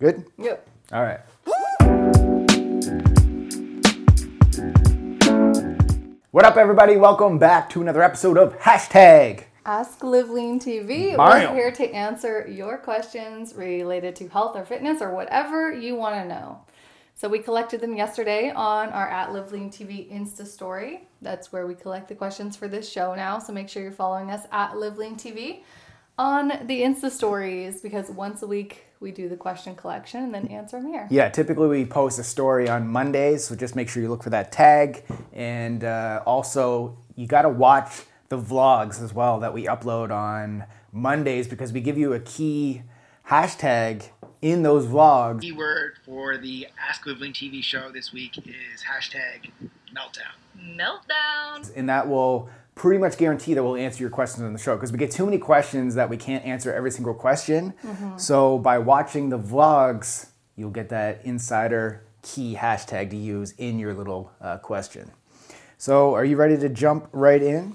Good? Yep. All right. What up, everybody? Welcome back to another episode of Hashtag. Ask Live Lean TV. Bam. We're here to answer your questions related to health or fitness or whatever you want to know. So we collected them yesterday on our at Live Lean TV Insta story. That's where we collect the questions for this show now. So make sure you're following us at Live Lean TV on the Insta stories because once a week we do the question collection and then answer them here. Yeah, typically we post a story on Mondays, so just make sure you look for that tag. And uh, also, you got to watch the vlogs as well that we upload on Mondays because we give you a key hashtag in those vlogs. keyword for the Ask Live Lean TV show this week is hashtag meltdown. Meltdown. and that will pretty much guarantee that we'll answer your questions on the show because we get too many questions that we can't answer every single question. So by watching the vlogs, you'll get that insider key hashtag to use in your little uh, question. So are you ready to jump right in?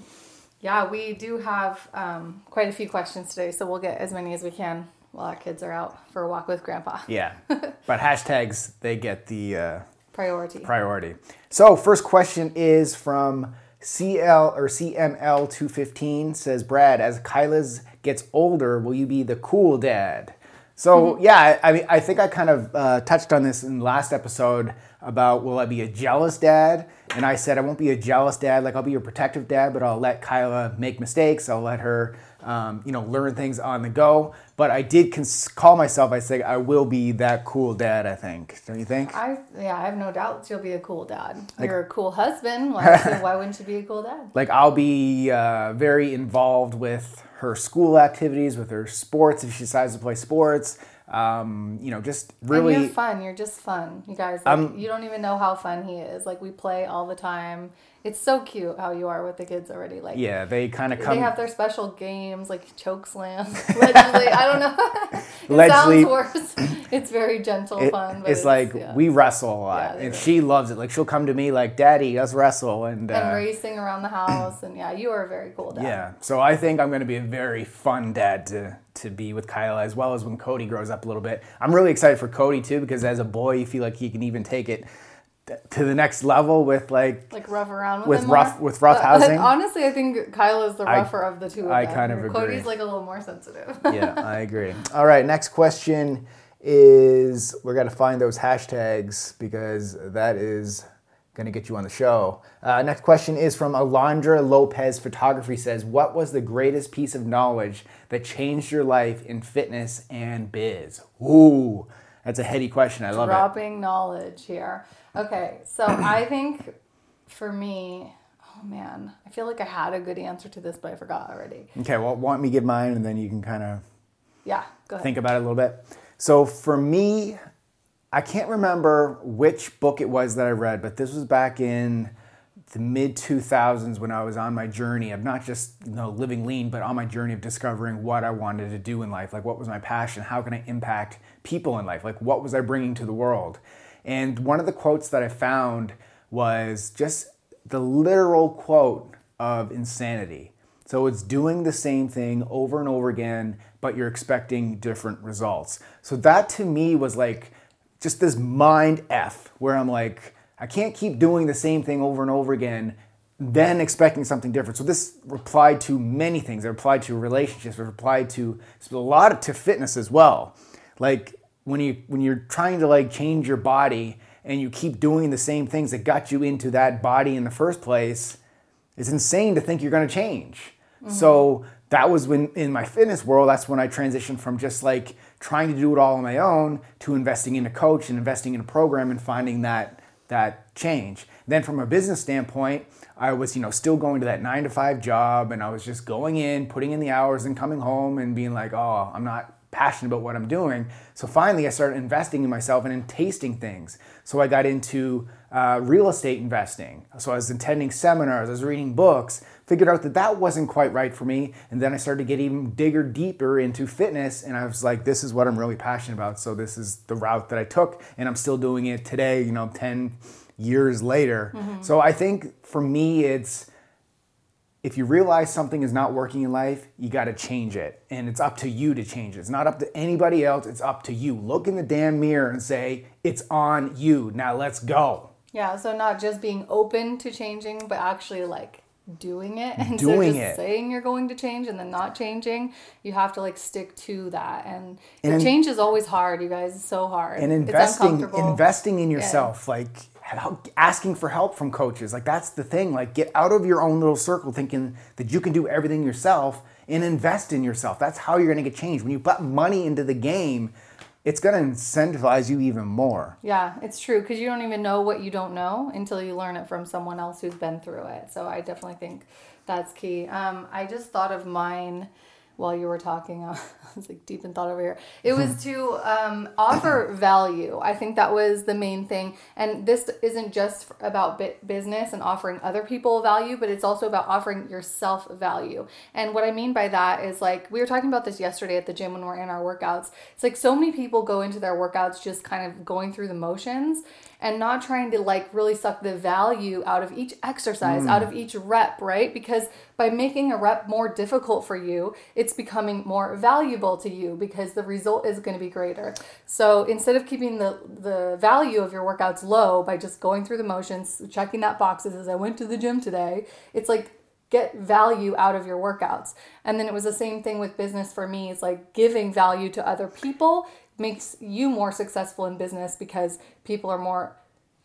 Yeah, we do have um, quite a few questions today, so we'll get as many as we can while our kids are out for a walk with Grandpa. Yeah, but hashtags they get the uh, Priority. priority. So, first question is from CL or CML215 says, Brad, as Kyla's gets older, will you be the cool dad? So, yeah, I I mean, I think I kind of uh, touched on this in the last episode about will I be a jealous dad? And I said I won't be a jealous dad. Like, I'll be a protective dad, but I'll let Kyla make mistakes. I'll let her, um, you know, learn things on the go. But I did cons- call myself, I said I will be that cool dad, I think. Don't you think? I yeah, I have no doubt you'll be a cool dad. You're a cool husband. Why, why wouldn't you be a cool dad? like I'll be uh, very involved with her school activities, with her sports if she decides to play sports. Um, you know, just And really. you're fun. You're just fun, you guys. Like, you don't even know how fun he is. Like we play all the time. It's so cute how you are with the kids already. Like yeah, they kind of come. They have their special games like choke slam. Allegedly, I don't know. it sounds worse. It's very gentle it- fun. But it's like yeah. we wrestle a lot, Yeah, and she loves it. Like she'll come to me like, "Daddy, let's wrestle," and, and uh, racing around the house, and yeah, you are a very cool dad. yeah. So I think I'm going to be a very fun dad to to be with Kyla, as well as when Cody grows up a little bit. I'm really excited for Cody too, because as a boy, you feel like he can even take it to the next level with like Like rough around with, With rough- more. with rough housing? But honestly, I think Kyla is the I- rougher of the two. Of I them. kind of agree. Cody's like a little more sensitive. yeah, I agree. All right, next question is we're going to find those hashtags because that is going to get you on the show. Uh, next question is from Alondra Lopez Photography says, What was the greatest piece of knowledge that changed your life in fitness and biz? Ooh, that's a heady question. I love it. Dropping knowledge here. Okay, so I think for me, oh man, I feel like I had a good answer to this, but I forgot already. Okay, well, why don't me give mine and then you can kind of Yeah, go ahead. think about it a little bit. So for me, I can't remember which book it was that I read, but this was back in the mid 2000s when I was on my journey of not just you know living lean, but on my journey of discovering what I wanted to do in life. Like what was my passion? How can I impact people in life? Like what was I bringing to the world? And one of the quotes that I found was just the literal quote of insanity. So it's doing the same thing over and over again, but you're expecting different results. So that to me was like just this mind F where I'm like, I can't keep doing the same thing over and over again, then expecting something different. So this applied to many things. It applied to relationships. It applied to a lot of, to fitness as well. Like when you when you're trying to like change your body and you keep doing the same things that got you into that body in the first place, it's insane to think you're going to change. Mm-hmm. So that was when in my fitness world, that's when I transitioned from just like trying to do it all on my own to investing in a coach and investing in a program and finding that that change. Then from a business standpoint, I was, you know, still going to that 9 to 5 job and I was just going in, putting in the hours and coming home and being like, "Oh, I'm not passionate about what I'm doing. So finally, I started investing in myself and in tasting things. So I got into uh, real estate investing. So I was attending seminars, I was reading books, figured out that that wasn't quite right for me. And then I started to get even digger deeper into fitness. And I was like, this is what I'm really passionate about. So this is the route that I took. And I'm still doing it today, you know, 10 years later. So I think for me, it's, if you realize something is not working in life, you got to change it. And it's up to you to change it. It's not up to anybody else, it's up to you. Look in the damn mirror and say, it's on you. Now let's go. Yeah, so not just being open to changing, but actually like doing it. And Doing so just it. saying you're going to change and then not changing you have to like stick to that. And, And in- change is always hard you guys. It's so hard. And investing investing in yourself like asking for help from coaches like that's the thing. Like get out of your own little circle thinking that you can do everything yourself and invest in yourself. That's how you're going to get change when you put money into the game it's going to incentivize you even more Yeah, it's true because you don't even know what you don't know until you learn it from someone else who's been through it. So I definitely think that's key. Um, I just thought of mine while you were talking. I was like deep in thought over here. It was to um, offer value. I think that was the main thing. And this isn't just about business and offering other people value, but it's also about offering yourself value. And what I mean by that is like we were talking about this yesterday at the gym when we're in our workouts. It's like so many people go into their workouts just kind of going through the motions and not trying to like really suck the value out of each exercise, out of each rep, right? Because by making a rep more difficult for you, it's becoming more valuable to you because the result is going to be greater. So instead of keeping the the value of your workouts low by just going through the motions, checking that boxes as I went to the gym today, it's like get value out of your workouts. And then it was the same thing with business for me. It's like giving value to other people makes you more successful in business because people are more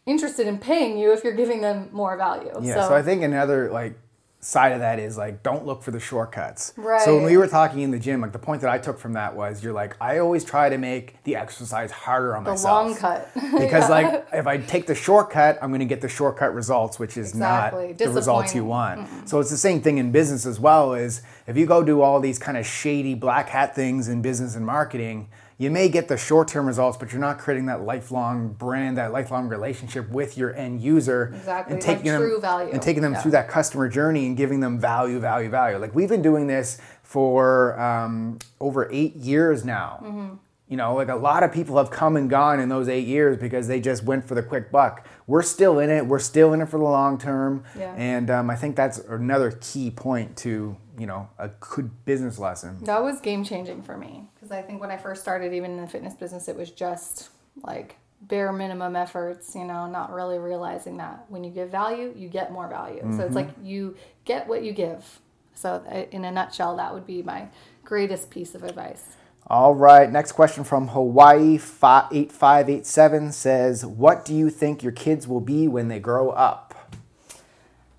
interested in paying you if you're giving them more value. Yeah, so, I think another like side of that is like don't look for the shortcuts. Right. So when we were talking in the gym, like the point that I took from that was you're like I always try to make the exercise harder on the myself. long cut. because like if I take the shortcut, I'm going to get the shortcut results, which is Exactly. not the results you want. So it's the same thing in business as well. Is if you go do all these kind of shady black hat things in business and marketing, you may get the short term results, but you're not creating that lifelong brand, that lifelong relationship with your end user, Exactly, and taking them and taking them Yeah. through that customer journey and giving them value, value, value. Like we've been doing this for um, over eight years now. Mm-hmm. You know, like a lot of people have come and gone in those eight years because they just went for the quick buck. We're still in it. We're still in it for the long term. Yeah. And um, I think that's another key point to, you know, a good business lesson. That was game changing for me because I think when I first started, even in the fitness business, it was just like bare minimum efforts, you know, not really realizing that when you give value, you get more value. So it's like you get what you give. So, in a nutshell, that would be my greatest piece of advice. All right, next question from Hawaii 8587 says, What do you think your kids will be when they grow up?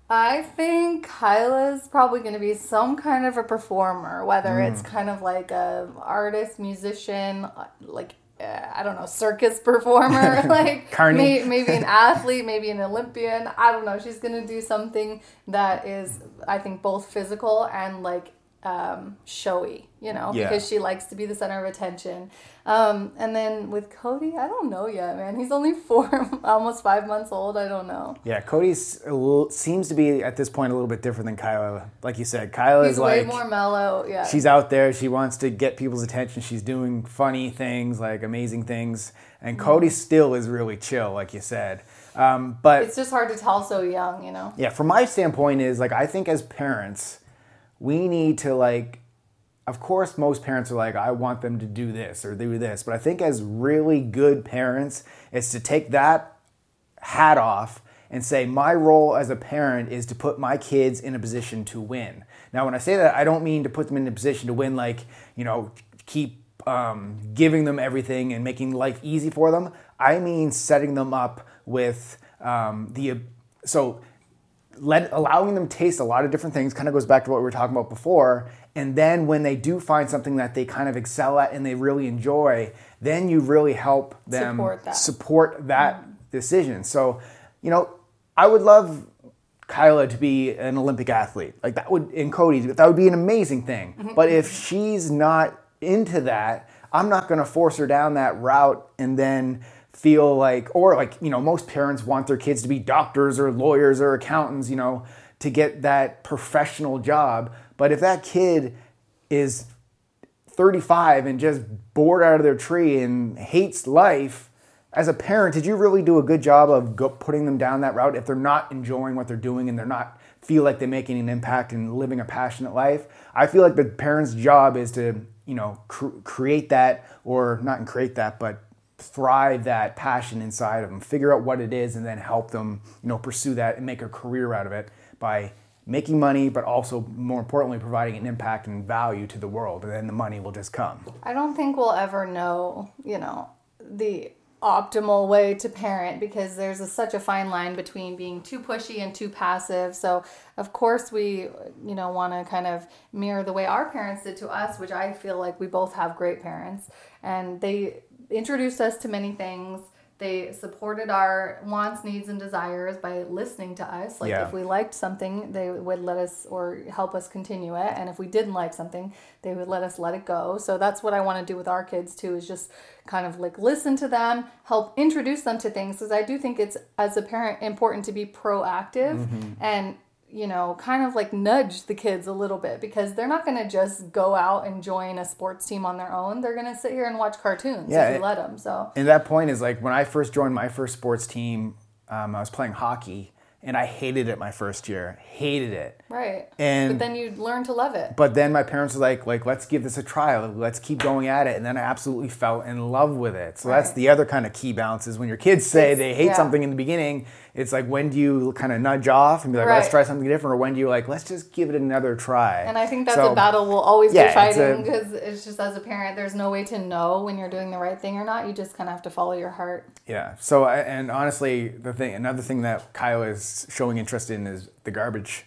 I think Kyla's probably going to be some kind of a performer, whether it's Mm. kind of like a artist, musician, like uh, I don't know, circus performer, like may, maybe an athlete, maybe an Olympian. I don't know. She's going to do something that is, I think, both physical and like um, showy, you know, Yeah. because she likes to be the center of attention. Um, and then with Cody, I don't know yet, man. He's only four, almost five months old. I don't know. Yeah, Cody seems to be at this point a little bit different than Kyla. Like you said, Kyla He's is way like more mellow. Yeah. she's out there. She wants to get people's attention. She's doing funny things, like amazing things. And Cody still is really chill, like you said. Um, but it's just hard to tell so young, you know. yeah, from my standpoint is like I think as parents, we need to like of course most parents are like I want them to do this or do this, but I think as really good parents is to take that hat off and say my role as a parent is to put my kids in a position to win. Now when I say that I don't mean to put them in a position to win like, you know, keep um, giving them everything and making life easy for them. I mean setting them up with um, the so let allowing them taste a lot of different things kind of goes back to what we were talking about before and then when they do find something that they kind of excel at and they really enjoy then you really help them Support that. support that decision so you know i would love kyla to be an olympic athlete like that would in cody that would be an amazing thing Mm-hmm. but if she's not into that i'm not going to force her down that route and then feel like or like you know most parents want their kids to be doctors or lawyers or accountants you know to get that professional job but if that kid is 35 and just bored out of their tree and hates life as a parent did you really do a good job of putting them down that route if they're not enjoying what they're doing and they're not feel like they're making an impact and living a passionate life. I feel like the parent's job is to, you know, cr- create that or not create that, but thrive that passion inside of them, figure out what it is, and then help them, you know, pursue that and make a career out of it by making money, but also more importantly, providing an impact and value to the world, and then the money will just come. I don't think we'll ever know, you know, the optimal way to parent because there's a, such a fine line between being too pushy and too passive. So, of course, we, you know, want to kind of mirror the way our parents did to us, which I feel like we both have great parents, and they introduced us to many things they supported our wants, needs, and desires by listening to us. Like Yeah. if we liked something, they would let us or help us continue it. And if we didn't like something, they would let us let it go. So that's what I want to do with our kids too, is just kind of like listen to them, help introduce them to things. Because I do think it's as a parent important to be proactive mm-hmm. and you know, kind of like nudge the kids a little bit because they're not going to just go out and join a sports team on their own. They're going to sit here and watch cartoons Yeah, if you let them. So And that point is like when I first joined my first sports team, um, I was playing hockey, and I hated it my first year. Hated it. Right. And- but then you learn to love it. But then my parents were like, like, let's give this a try. Let's keep going at it. And then I absolutely fell in love with it. So that's the other kind of key balance is when your kids say It's- they hate yeah. something in the beginning, it's like when do you kind of nudge off and be like, let's try something different, or when do you like, let's just give it another try. And I think that's So- a battle we'll always Yeah, be fighting because it's just as a parent, there's no way to know when you're doing the right thing or not. You just kind of have to follow your heart. Yeah. So and honestly, the thing, another thing that Kyla is showing interest in is the garbage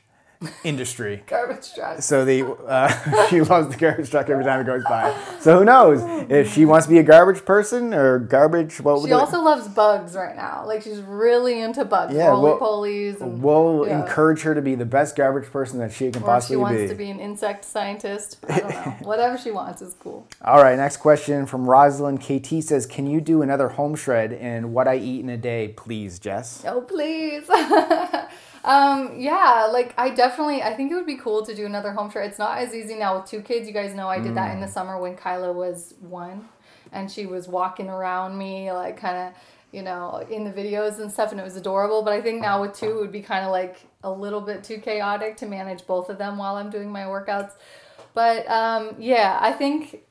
industry. Garbage truck. So the uh, she loves the garbage truck every time it goes by. So who knows if she wants to be a garbage person or garbage? What She also loves bugs right now. Like she's really into bugs, Yeah, roly well- polies, and We'll encourage her to be the best garbage person that she can or be. she wants be. to be an insect scientist. I don't know. Whatever she wants is cool. All right, next question from Rosalind KT says, "Can you do another home shred and what I eat in a day, please, Jess?" Oh please. Um, yeah, like I definitely I think it would be cool to do another home shred. It's not as easy now with two kids. You guys know I did that Mm. in the summer when Kyla was one and she was walking around me like kind of you know, in the videos and stuff, and it was adorable. But I think now with two, it would be kind of like a little bit too chaotic to manage both of them while I'm doing my workouts. But um, yeah, I think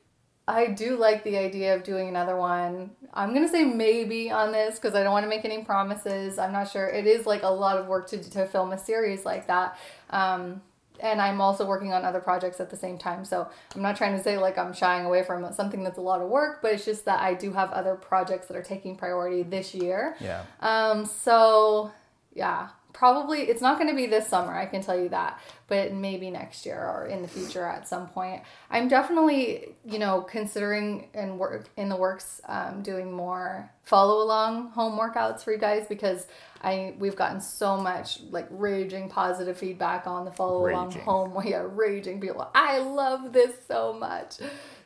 I do like the idea of doing another one. I'm gonna say maybe on this because I don't want to make any promises. I'm not sure. It is like a lot of work to to film a series like that. Um, and I'm also working on other projects at the same time. So I'm not trying to say like I'm shying away from something that's a lot of work, but it's just that I do have other projects that are taking priority this year. Yeah. Um, so yeah, probably it's not going to be this summer, I can tell you that, but maybe next year or in the future at some point. I'm definitely, you know, considering and work in the works um, doing more follow along home workouts for you guys because I we've gotten so much like raging positive feedback on the follow along home. Yeah, raging people. I love this so much.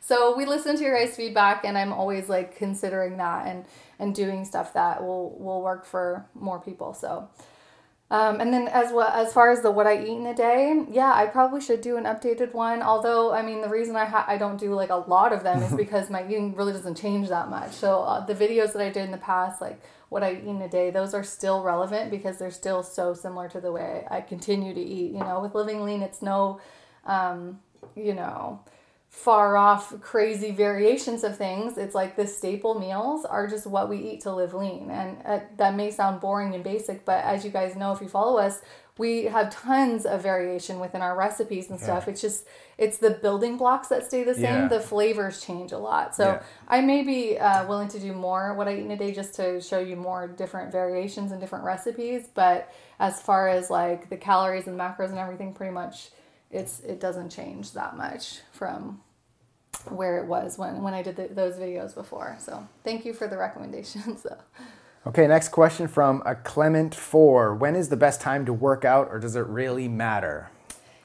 So we listen to your guys' feedback, and I'm always like considering that and and doing stuff that will will work for more people. So. Um, and then as well as far as the what I eat in a day, yeah, I probably should do an updated one. Although I mean, the reason I ha- I don't do like a lot of them is because my eating really doesn't change that much. So uh, the videos that I did in the past, like what I eat in a day, those are still relevant because they're still so similar to the way I continue to eat. You know, with living lean, it's no, um, you know, far off crazy variations of things. It's like the staple meals are just what we eat to live lean. And uh, that may sound boring and basic, but as you guys know, if you follow us, we have tons of variation within our recipes and stuff. It's just, it's the building blocks that stay the same. Yeah. The flavors change a lot. So Yeah. I may be uh, willing to do more what I eat in a day just to show you more different variations and different recipes. But as far as like the calories and macros and everything, pretty much it's it doesn't change that much from where it was when when I did the, those videos before. So thank you for the recommendations. So. Okay, next question from a Clement Four. When is the best time to work out, or does it really matter?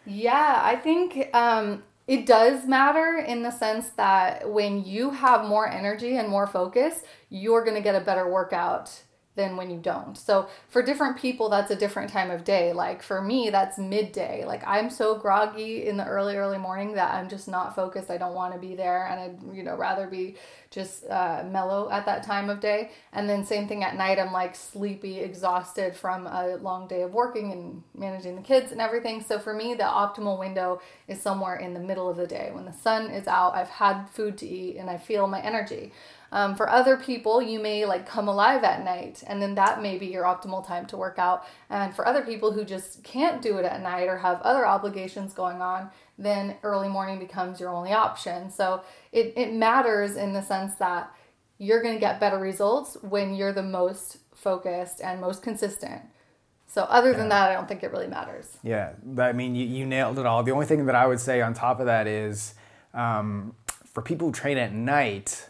Yeah, I think um, it does matter in the sense that when you have more energy and more focus, you're going to get a better workout than when you don't. So for different people, that's a different time of day. Like for me, that's midday. Like I'm so groggy in the early, early morning that I'm just not focused. I don't want to be there, and I'd you know rather be just uh, mellow at that time of day. And then same thing at night. I'm like sleepy, exhausted from a long day of working and managing the kids and everything. So for me, the optimal window is somewhere in the middle of the day when the sun is out. I've had food to eat and I feel my energy. Um, for other people, you may like come alive at night, and then that may be your optimal time to work out. And for other people who just can't do it at night or have other obligations going on, then early morning becomes your only option. So it, it matters in the sense that you're going to get better results when you're the most focused and most consistent. So other than that, I don't think it really matters. Yeah, I mean, you, you nailed it all. The only thing that I would say on top of that is um, for people who train at night,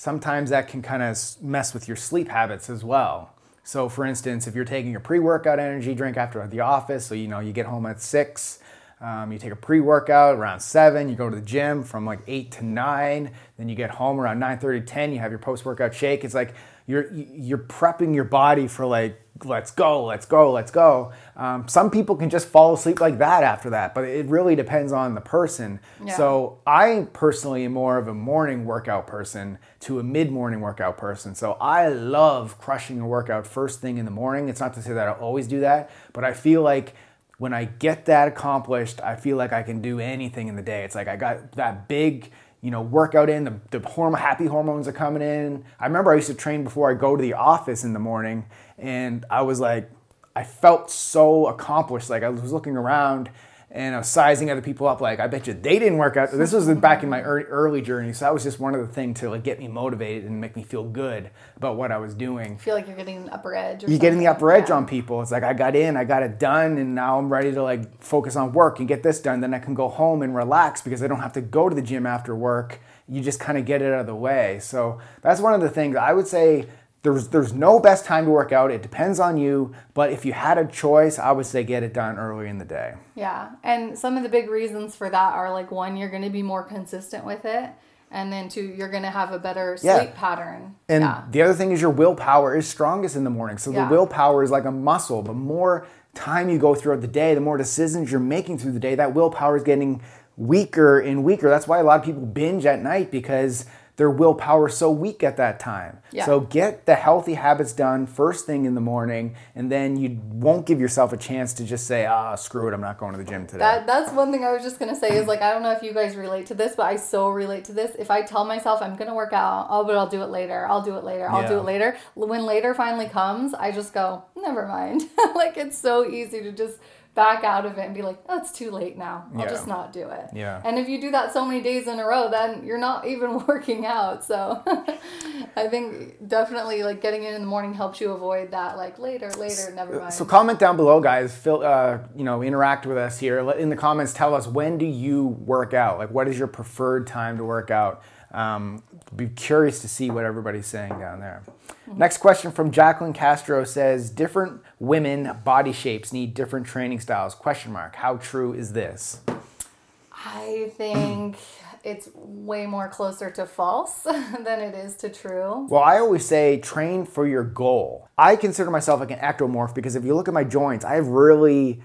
sometimes that can kind of mess with your sleep habits as well. So, for instance, if you're taking a pre workout energy drink after the office, so you know you get home at six, um, you take a pre workout around seven, you go to the gym from like eight to nine, then you get home around 9 30, 10, you have your post workout shake. It's like you're, you're prepping your body for like let's go, let's go, let's go. Um, some people can just fall asleep like that after that, but it really depends on the person. Yeah. So I personally am more of a morning workout person to a mid morning workout person. So I love crushing a workout first thing in the morning. It's not to say that I always do that, but I feel like when I get that accomplished, I feel like I can do anything in the day. It's like I got that big you know, workout in, the, the horm- happy hormones are coming in. I remember I used to train before I go to the office in the morning, and I was like, I felt so accomplished. Like I was looking around and I was sizing other people up. Like I bet you they didn't work out. This was back in my early journey, so that was just one of the things to like get me motivated and make me feel good about what I was doing. Feel like you're getting an upper edge. you're getting the upper edge yeah. on people. It's like I got in, I got it done, and now I'm ready to like focus on work and get this done. Then I can go home and relax because I don't have to go to the gym after work. You just kind of get it out of the way. So that's one of the things I would say there's there's no best time to work out. It depends on you, but if you had a choice, I would say get it done early in the day. Yeah. And some of the big reasons for that are like one, you're going to be more consistent with it, and then two, you're going to have a better sleep yeah. pattern. And yeah. the other thing is your willpower is strongest in the morning. So yeah. the willpower is like a muscle. The more time you go throughout the day, the more decisions you're making through the day, that willpower is getting weaker and weaker. That's why a lot of people binge at night because their willpower so weak at that time. Yeah. So get the healthy habits done first thing in the morning, and then you won't give yourself a chance to just say, ah, screw it, I'm not going to the gym today. That, that's one thing I was just gonna say is like I don't know if you guys relate to this, but I so relate to this. If I tell myself I'm gonna work out, oh, but I'll do it later. I'll do it later. I'll yeah. do it later. When later finally comes, I just go, never mind. like it's so easy to just back out of it and be like, oh, it's too late now. I'll yeah. just not do it. Yeah. And if you do that so many days in a row, then you're not even working out. So I think definitely like getting in in the morning helps you avoid that like later, later, never mind. So comment down below, guys. Fill, uh, you know, interact with us here. In the comments, tell us when do you work out? Like, what is your preferred time to work out? Um, be curious to see what everybody's saying down there. Mm-hmm. Next question from Jacqueline Castro says, different women body shapes need different training styles. Question mark. How true is this? I think it's way more closer to false than it is to true. Well, I always say train for your goal. I consider myself like an ectomorph because if you look at my joints, I have really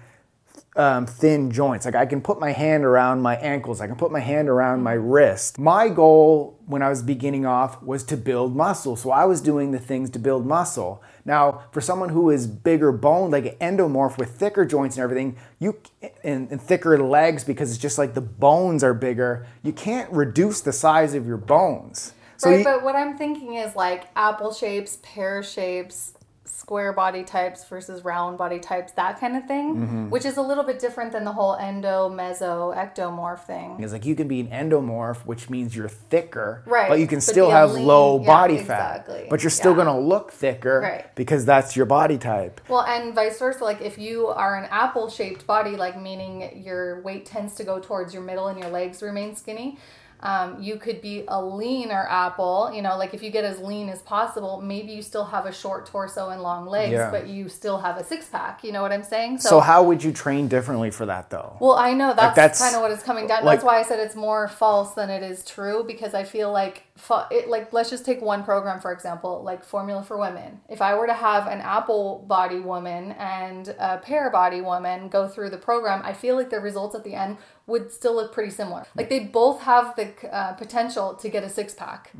um, thin joints. Like I can put my hand around my ankles, I can put my hand around my wrist. My goal when I was beginning off was to build muscle. So I was doing the things to build muscle. Now, for someone who is bigger boned, like an endomorph with thicker joints and everything, you and, and thicker legs because it's just like the bones are bigger, you can't reduce the size of your bones. So right, you, but what I'm thinking is like apple shapes, pear shapes, square body types versus round body types, that kind of thing, mm-hmm. which is a little bit different than the whole endo, meso, ectomorph thing. It's like you can be an endomorph, which means you're thicker, right? But you can but still have lean, low yeah, body exactly. fat, but you're still yeah. going to look thicker, right? Because that's your body type. Well, and vice versa. Like if you are an apple-shaped body, like meaning your weight tends to go towards your middle and your legs remain skinny um, you could be a leaner apple, you know, like if you get as lean as possible, maybe you still have a short torso and long legs, yeah. but you still have a six pack. You know what I'm saying? So, so how would you train differently for that though? Well, I know that's, like that's kind of what it's coming down. Like, that's why I said it's more false than it is true because I feel like it, like let's just take one program for example, like Formula for Women. If I were to have an apple body woman and a pear body woman go through the program, I feel like the results at the end would still look pretty similar. Like they both have the uh, potential to get a six pack,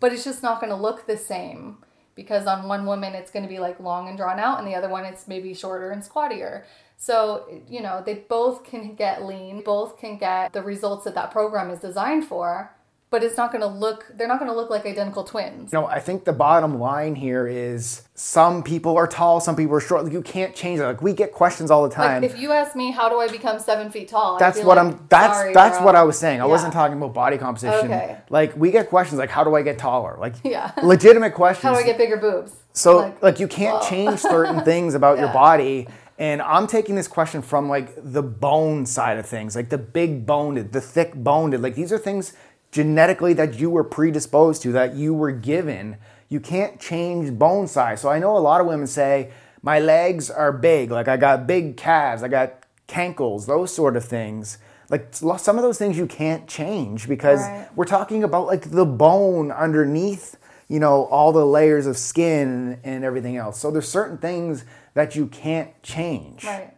but it's just not going to look the same because on one woman it's going to be like long and drawn out and the other one it's maybe shorter and squattier so you know they both can get lean both can get the results that that program is designed for but it's not going to look they're not going to look like identical twins You know, I think the bottom line here is some people are tall, some people are short. Like, you can't change it. Like we get questions all the time. like if you ask me how do i become seven feet tall that's what like, I'm. That's "Sorry, that's bro." what I was saying. I Yeah. wasn't talking about body composition. Okay. Like we get questions like, "How do I get taller?" Like Yeah. legitimate questions. how do i get bigger boobs So like, you can't whoa. change certain things about your body. And I'm taking this question from like the bone side of things, like the big boned, the thick boned. Like these are things genetically that you were predisposed to, that you were given. You can't change bone size. So I know a lot of women say, my legs are big, like I got big calves, I got cankles, those sort of things. Like some of those things you can't change because Right. we're talking about like the bone underneath you know all the layers of skin and everything else so there's certain things that you can't change right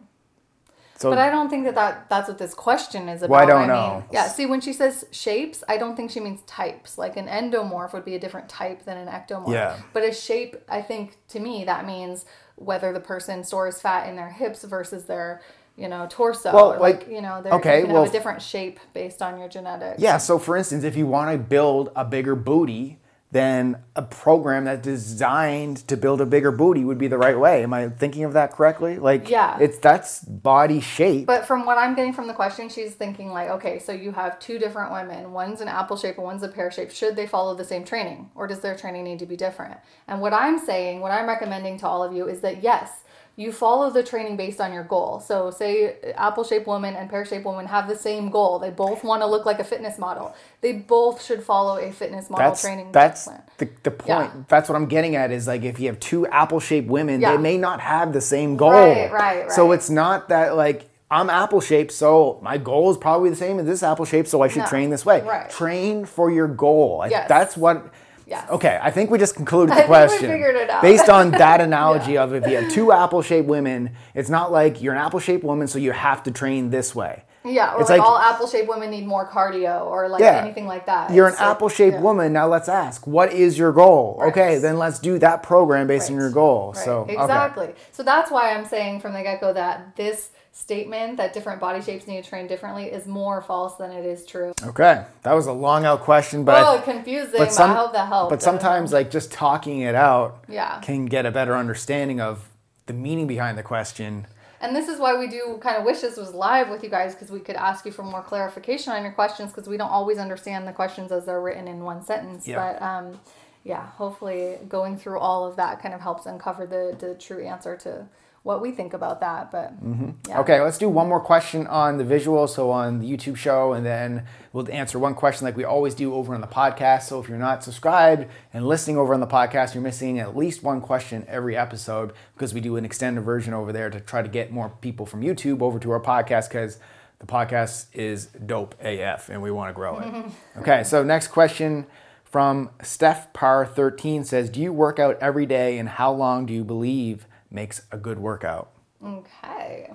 so But I don't think that, that that's what this question is about. Well, I don't mean, know. yeah, see, when she says shapes, I don't think she means types. Like an endomorph would be a different type than an ectomorph. Yeah. But a shape, I think, to me, that means whether the person stores fat in their hips versus their, you know, torso. Well, or like, you know, they're, okay, you well, have a different shape based on your genetics. yeah so for instance if you want to build a bigger booty then a program that's designed to build a bigger booty would be the right way am i thinking of that correctly like Yeah. it's that's body shape But from what I'm getting from the question, she's thinking like, okay, so you have two different women. One's an apple shape and one's a pear shape. Should they follow the same training, or does their training need to be different? And what I'm saying, what I'm recommending to all of you is that yes, you follow the training based on your goal. So, say apple shaped woman and pear shaped woman have the same goal. They both want to look like a fitness model. They both should follow a fitness model that's training that's plan. the, the point Yeah. that's what i'm getting at is like if you have two apple shaped women Yeah. they may not have the same goal Right, right, right. so it's not that like i'm apple shaped so my goal is probably the same as this apple shape so i should No. train this way Right. train for your goal Yes. that's what Yes. okay i think we just concluded I the we question figured it out. based on that analogy of if you have two apple shaped women it's not like you're an apple shaped woman so you have to train this way Yeah, or It's like, like- all apple shaped women need more cardio or like Yeah. anything like that. You're an like- apple shaped yeah. woman. Now let's ask, what is your goal? Right. Okay, then let's do that program based on your goal. Right, So okay. exactly. So that's why I'm saying from the get go that this statement that different body shapes need to train differently is more false than it is true. Okay, that was a long out question, but oh, confusing, but, some- I hope that helped. but sometimes like just talking it out Yeah. can get a better understanding of the meaning behind the question. And this is why we do kind of wish this was live with you guys because we could ask you for more clarification on your questions because we don't always understand the questions as they're written in one sentence. Yeah. But um, yeah, hopefully going through all of that kind of helps uncover the, the true answer to what we think about that. But mm-hmm. yeah. Okay, let's do one more question on the visual, so on the YouTube show, and then we'll answer one question like we always do over on the podcast. So if you're not subscribed and listening over on the podcast, you're missing at least one question every episode because we do an extended version over there to try to get more people from YouTube over to our podcast because the podcast is dope AF and we want to grow it. okay, so next question from Steph Par 13 says, Do you work out every day and how long do you believe makes a good workout? Okay.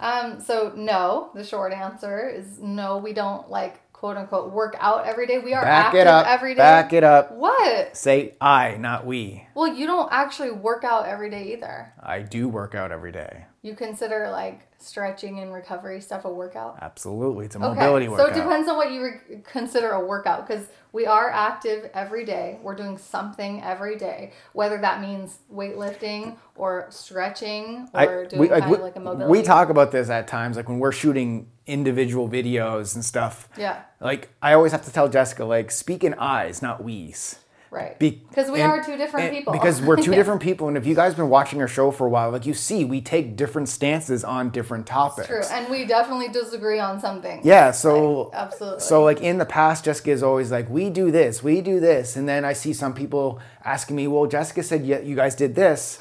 Um, so no, the short answer is no, we don't like quote unquote work out every day. We are Back active it up. every day. Back it up. What? Say I, not we. Well, you don't actually work out every day either. I do work out every day. You consider like stretching and recovery stuff a workout? Absolutely. It's a mobility Okay, mobility so it depends on what you re- consider a workout because we are active every day. We're doing something every day, whether that means weightlifting or stretching or I- doing we, kind like, we, like a mobility. we talk about this at times, like when we're shooting individual videos and stuff. Yeah. Like I always have to tell Jessica, like speak in eyes, not we's. Right. Because we and- are two different people. Because we're two Yeah. different people, and if you guys have been watching our show for a while, like you see, we take different stances on different topics. True, and we definitely disagree on something. Yeah, so Like, absolutely. So like in the past, Jessica is always like, "We do this, we do this," and then I see some people asking me, "Well, Jessica said yeah, you guys did this."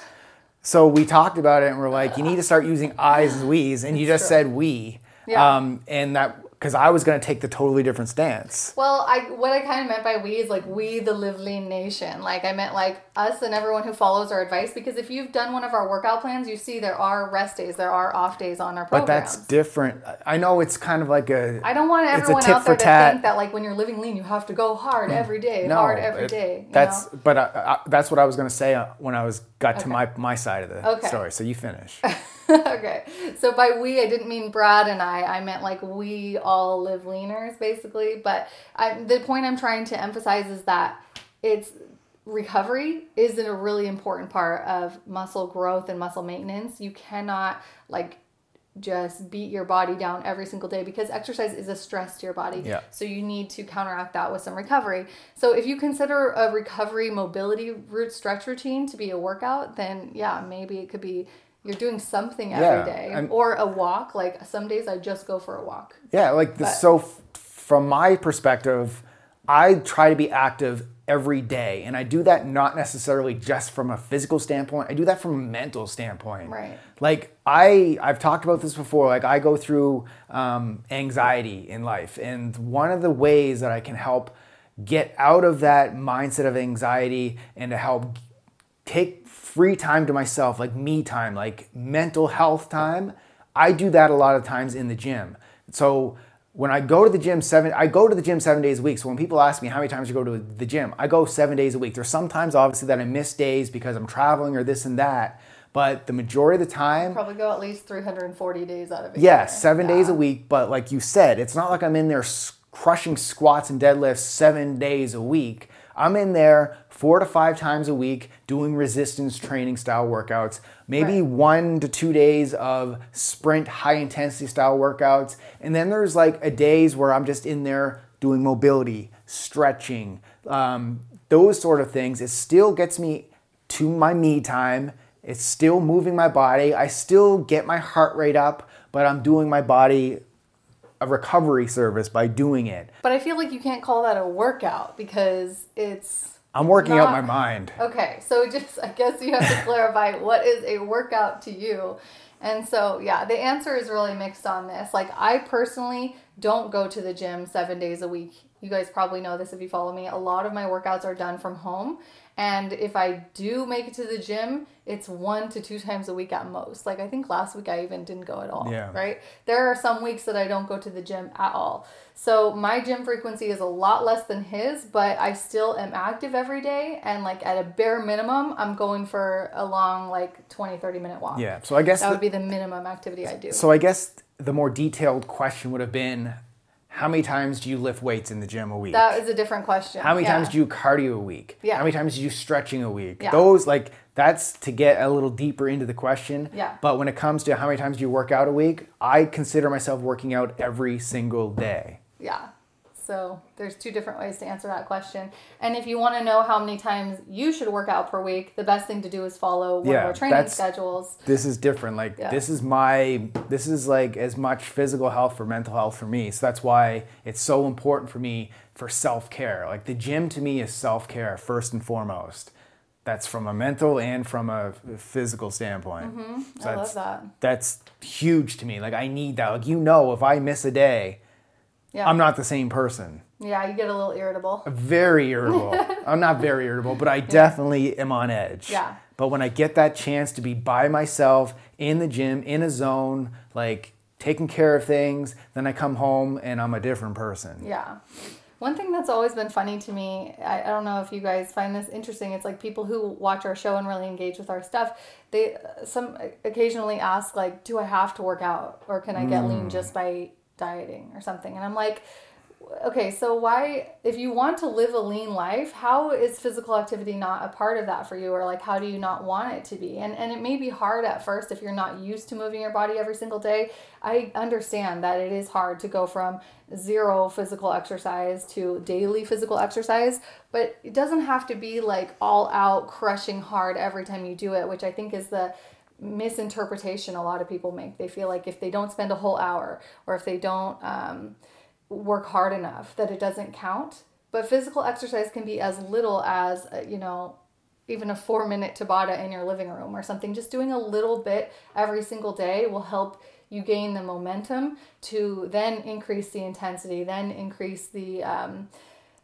So we talked about it, and we're like, "You need to start using I's and we's," and you just true. said "we," Yeah. um, and that because I was going to take the totally different stance. Well, I what I kind of meant by we is like we the Live Lean Nation. Like I meant like us and everyone who follows our advice. Because if you've done one of our workout plans, you see there are rest days, there are off days on our program. But that's different. I know it's kind of like a. I don't want everyone out there to tat. think that like when you're living lean, you have to go hard every day, no, hard every it- day. you That's know? but I, I, that's what I was going to say uh, when I was got to my my side of the Okay. story. So you finish. okay. So by we, I didn't mean Brad and I. I meant like we all live leaners, basically. But I, the point I'm trying to emphasize is that it's recovery is a really important part of muscle growth and muscle maintenance. You cannot like just beat your body down every single day because exercise is a stress to your body. Yeah. So you need to counteract that with some recovery. So if you consider a recovery mobility route stretch routine to be a workout, then yeah, maybe it could be you're doing something Yeah, every day I'm- or a walk. Like some days I just go for a walk. Yeah, like the, so f- from my perspective, I try to be active every day, and I do that not necessarily just from a physical standpoint. I do that from a mental standpoint. Right. Like I, I've talked about this before. Like I go through um, anxiety in life, and one of the ways that I can help get out of that mindset of anxiety and to help take free time to myself, like me time, like mental health time. I do that a lot of times in the gym. So when I go to the gym seven, I go to the gym seven days a week. So when people ask me how many times you go to the gym, I go seven days a week. There's sometimes obviously that I miss days because I'm traveling or this and that. But the majority of the time, Probably go at least 340 days out of it. yeah, seven days a week. But like you said, it's not like I'm in there crushing squats and deadlifts seven days a week. I'm in there four to five times a week doing resistance training style workouts, maybe Right. one to two days of sprint high intensity style workouts. And then there's like a days where I'm just in there doing mobility, stretching, um, those sort of things. It still gets me to my me time. It's still moving my body. I still get my heart rate up, but I'm doing my body a recovery service by doing it. But I feel like you can't call that a workout because it's I'm working out my mind. Okay, so just I guess you have to clarify what is a workout to you. And so, yeah, the answer is really mixed on this. Like, I personally don't go to the gym seven days a week. You guys probably know this if you follow me. A lot of my workouts are done from home. And if I do make it to the gym, it's one to two times a week at most. Like, I think last week I even didn't go at all. Yeah. Right? There are some weeks that I don't go to the gym at all. So my gym frequency is a lot less than his, but I still am active every day. And like at a bare minimum, I'm going for a long, like 20, 30 minute walk. Yeah. So I guess That the- would be the minimum activity I do. so I guess the more detailed question would have been how many times do you lift weights in the gym a week? that is a different question. How many Yeah. times do you cardio a week? Yeah. How many times do you stretching a week? Yeah. Those like that's to get a little deeper into the question. Yeah. But when it comes to how many times do you work out a week, I consider myself working out every single day. Yeah. So there's two different ways to answer that question. And if you want to know how many times you should work out per week, the best thing to do is follow one Yeah, of our training schedules. This is different. Like Yeah. this is my this is like as much physical health for mental health for me. So that's why it's so important for me for self-care. Like the gym to me is self-care first and foremost. That's from a mental and from a physical standpoint. Mm-hmm. I love that. That's huge to me. Like I need that. Like you know, if I miss a day, Yeah. I'm not the same person. yeah, you get a little irritable. Very irritable. I'm not very irritable, but I definitely am on edge. Yeah. But when I get that chance to be by myself in the gym, in a zone, like taking care of things, then I come home and I'm a different person. Yeah. One thing that's always been funny to me, I, I don't know if you guys find this interesting. It's like people who watch our show and really engage with our stuff. They uh, some occasionally ask like, "Do I have to work out, or can I get lean mm. just by dieting or something?" And I'm like, okay, so why, if you want to live a lean life, how is physical activity not a part of that for you? Or like, how do you not want it to be? And, and it may be hard at first if you're not used to moving your body every single day. I understand that it is hard to go from zero physical exercise to daily physical exercise, but it doesn't have to be like all out crushing hard every time you do it, which I think is the misinterpretation a lot of people make. They feel like if they don't spend a whole hour or if they don't, um, work hard enough that it doesn't count. But physical exercise can be as little as, uh, you know, even a four minute Tabata in your living room or something. Just doing a little bit every single day will help you gain the momentum to then increase the intensity, then increase the um,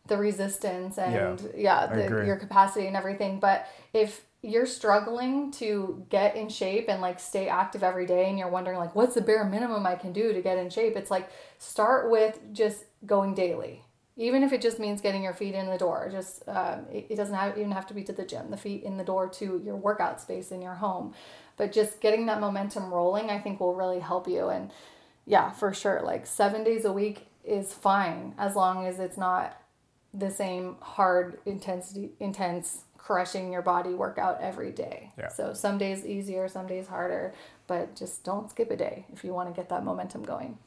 the resistance and yeah, the, your capacity and everything. But if you're struggling to get in shape and like stay active every day and you're wondering like what's the bare minimum I can do to get in shape, it's like start with just going daily. Even if it just means getting your feet in the door, just um, it, it doesn't have, even have to be to the gym. The feet in the door to your workout space in your home, but just getting that momentum rolling, I think will really help you. And yeah, for sure, like seven days a week is fine as long as it's not the same hard intensity intense crushing your body workout every day. Yeah. So some days easier, some days harder, but just don't skip a day if you want to get that momentum going.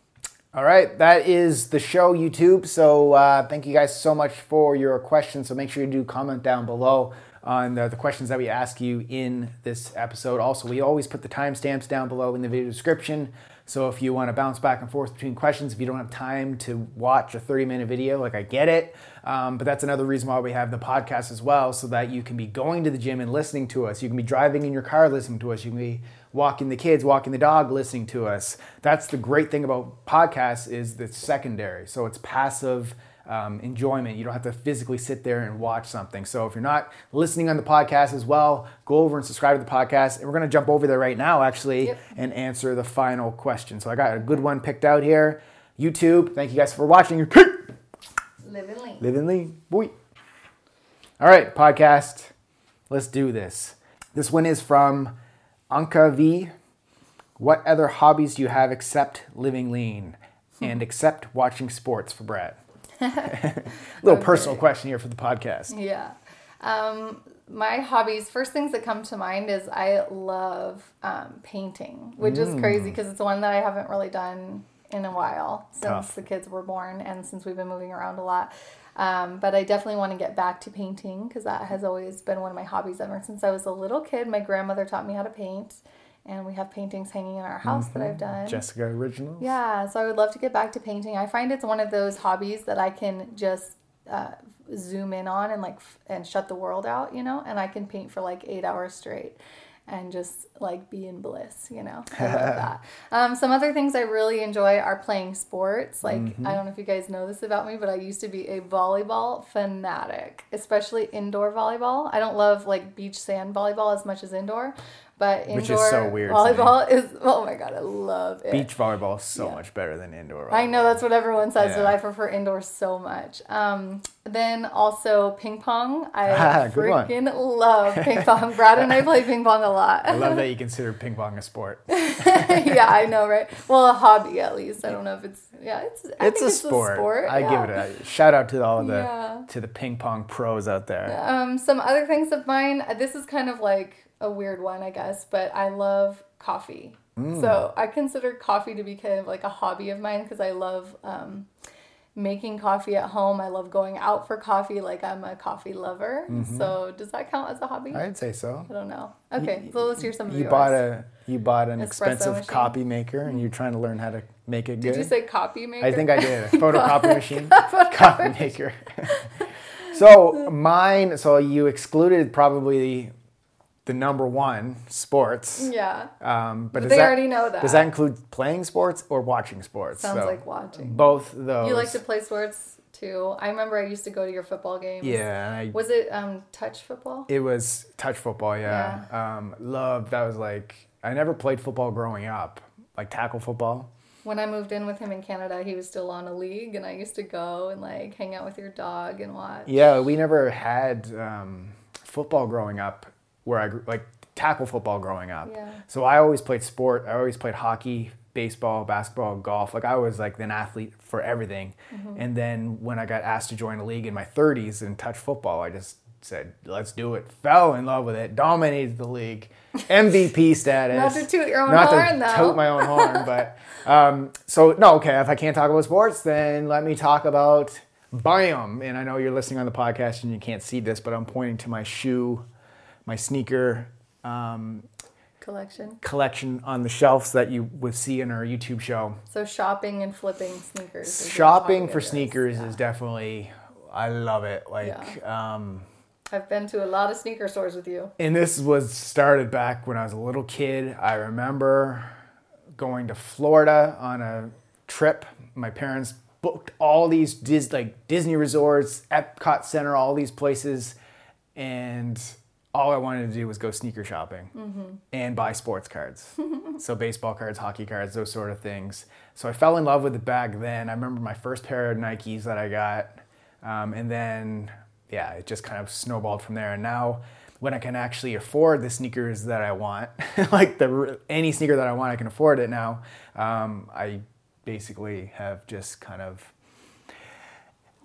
All right, that is the show, YouTube. So uh, thank you guys so much for your questions. So make sure you do comment down below on the, the questions that we ask you in this episode. Also, we always put the timestamps down below in the video description. So if you want to bounce back and forth between questions, if you don't have time to watch a 30 minute video, like I get it. Um, but that's another reason why we have the podcast as well, so that you can be going to the gym and listening to us. You can be driving in your car listening to us. You can be walking the kids, walking the dog, listening to us. That's the great thing about podcasts is the secondary. So it's passive um, enjoyment. You don't have to physically sit there and watch something. So if you're not listening on the podcast as well, go over and subscribe to the podcast. And we're going to jump over there right now, actually, Yep. and answer the final question. So I got a good one picked out here. YouTube, thank you guys for watching. Live Live and lean. and lean. Boy. All right, podcast. Let's do this. This one is from Anka V. What other hobbies do you have except living lean and except watching sports for Brad? little personal question here for the podcast. Yeah. Um, my hobbies, first things that come to mind is I love um, painting, which is crazy because it's one that I haven't really done in a while since Tough. the kids were born and since we've been moving around a lot. Um, but I definitely want to get back to painting because that has always been one of my hobbies ever since I was a little kid. My grandmother taught me how to paint, and we have paintings hanging in our house that I've done. Jessica Originals. Yeah, so I would love to get back to painting. I find it's one of those hobbies that I can just uh, zoom in on and like f- and shut the world out, you know, and I can paint for like eight hours straight and just like be in bliss, you know. I love that. Um, some other things I really enjoy are playing sports. Like I don't know if you guys know this about me, but I used to be a volleyball fanatic, especially indoor volleyball. I don't love like beach sand volleyball as much as indoor. But indoor Which is so weird volleyball is oh my god, I love it. Beach volleyball is so Yeah. much better than indoor. I know that's what everyone says, but I prefer indoor so much. Um, then also ping pong. I freaking love ping pong. Brad and I play ping pong a lot. I love that you consider ping pong a sport. yeah, I know, right? Well, a hobby at least. I don't know if it's yeah, it's I It's think a sport. I yeah. give it a shout out to all of the Yeah. to the ping pong pros out there. Um, some other things of mine. This is kind of like a weird one, I guess, but I love coffee. Mm. So I consider coffee to be kind of like a hobby of mine because I love um, making coffee at home. I love going out for coffee. Like I'm a coffee lover. Mm-hmm. So does that count as a hobby? I I'd say so. I don't know. Okay, so let's hear some of You yours. bought a you bought an Espresso expensive machine. copy maker and you're trying to learn how to make it good. Did you say copy maker? I think I did. A photocopy machine. Copy maker. so mine so you excluded probably the number one sports. Yeah. Um, but But does they that, already know that. Does that include playing sports or watching sports? Sounds So like watching. both those. You like to play sports too. I remember I used to go to your football games. Yeah, I Was it um, touch football? It was touch football, yeah. Um, loved that was like I never played football growing up, like tackle football. When I moved in with him in Canada, he was still on a league, and I used to go and like hang out with your dog and watch. Yeah, we never had um, football growing up, where I grew, like tackle football growing up. Yeah. So I always played sport. I always played hockey, baseball, basketball, golf. Like I was like an athlete for everything. Mm-hmm. And then when I got asked to join a league in my 30s and touch football, I just said, "Let's do it." Fell in love with it. Dominated the league. MVP status. Not to toot your own Not horn, to though. toot my own horn, but um, so no. Okay, if I can't talk about sports, then let me talk about Biome. And I know you're listening on the podcast and you can't see this, but I'm pointing to my shoe, my sneaker um, Collection. collection on the shelves that you would see in our YouTube show. So shopping and flipping sneakers. Shopping for sneakers Yeah. is definitely, I love it. Like, um, I've been to a lot of sneaker stores with you. and this was started back when I was a little kid. I remember going to Florida on a trip. My parents booked all these Dis- like Disney resorts, Epcot Center, all these places, and all I wanted to do was go sneaker shopping and buy sports cards. so baseball cards, hockey cards, those sort of things. So I fell in love with it back then. I remember my first pair of Nikes that I got, um, and then yeah, it just kind of snowballed from there. And now when I can actually afford the sneakers that I want, like the any sneaker that I want, I can afford it now. Um, I basically have just kind of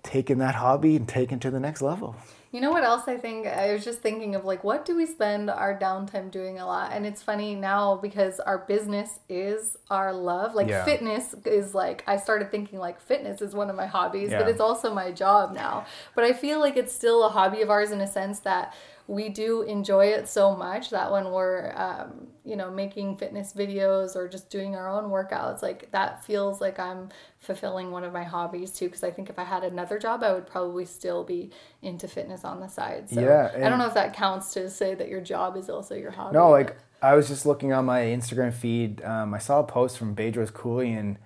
taken that hobby and taken to the next level. You know what else I think? I was just thinking of like, what do we spend our downtime doing a lot? And it's funny now because our business is our love. Like, Yeah. fitness is like, I started thinking like fitness is one of my hobbies, but it's also my job now. But I feel like it's still a hobby of ours in a sense that we do enjoy it so much that when we're, um, you know, making fitness videos or just doing our own workouts, like that feels like I'm fulfilling one of my hobbies too. Because I think if I had another job, I would probably still be into fitness on the side. So Yeah, I don't know if that counts to say that your job is also your hobby. No, like I was just looking on my Instagram feed. Um, I saw a post from Bedros Keuilian, and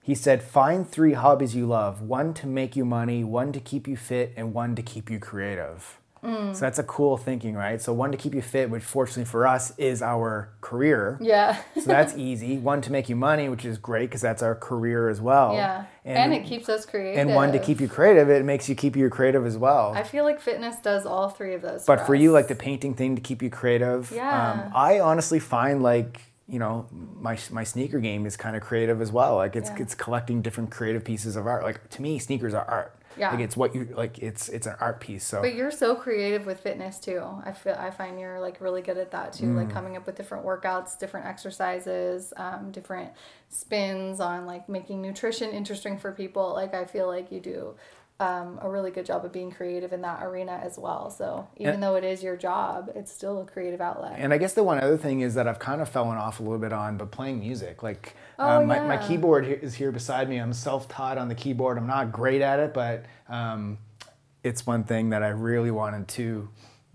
he said, "Find three hobbies you love: one to make you money, one to keep you fit, and one to keep you creative." Mm. So that's a cool thinking, right? So one to keep you fit, which fortunately for us is our career. yeah. So that's easy. One to make you money, which is great because that's our career as well. Yeah. And, it keeps us creative. and one to keep you creative. It makes you keep you creative as well. I feel like fitness does all three of those. But for us. you, like the painting thing to keep you creative. Yeah. Um, I honestly find like you know my my sneaker game is kind of creative as well. Like it's Yeah. it's collecting different creative pieces of art. Like to me, sneakers are art. Yeah. Like it's what you like. It's it's an art piece. So But you're so creative with fitness too. I feel I find you're like really good at that too. Mm. Like coming up with different workouts, different exercises, um, different spins on like making nutrition interesting for people. Like I feel like you do um, a really good job of being creative in that arena as well. So even And- though it is your job, it's still a creative outlet. And I guess the one other thing is that I've kind of fallen off a little bit on, but playing music. Like Oh, um, my, my keyboard is here beside me. I'm self-taught on the keyboard. I'm not great at it, but um, it's one thing that I really wanted to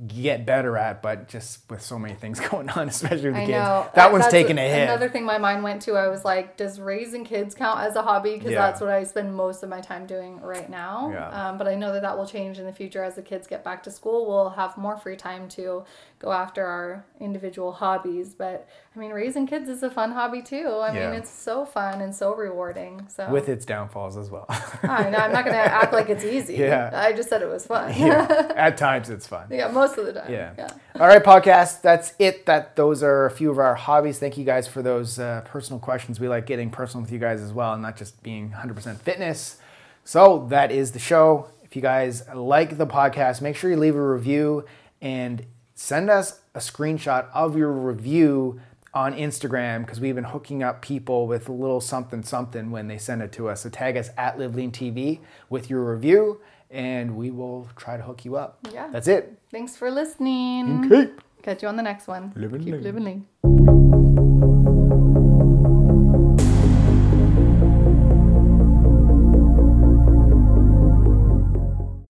get better at. But just with so many things going on, especially with the I kids, know that one's taking a hit. Another thing my mind went to, I was like, does raising kids count as a hobby? Because Yeah. that's what I spend most of my time doing right now. Yeah. Um, but I know that that will change in the future as the kids get back to school. We'll have more free time to go after our individual hobbies. But I mean, raising kids is a fun hobby too. I Yeah. mean, it's so fun and so rewarding. So with its downfalls as well. I know I'm not going to act like it's easy. Yeah. I just said it was fun. yeah, at times it's fun. yeah, most of the time. Yeah. yeah. All right, podcast. That's it. That those are a few of our hobbies. Thank you guys for those uh, personal questions. We like getting personal with you guys as well, and not just being 100% fitness. So that is the show. If you guys like the podcast, make sure you leave a review and send us a screenshot of your review on Instagram because we've been hooking up people with a little something something when they send it to us. So tag us at TV with your review, and we will try to hook you up. Yeah. That's it. Thanks for listening. Okay. Catch you on the next one. Living Keep lean. living lean.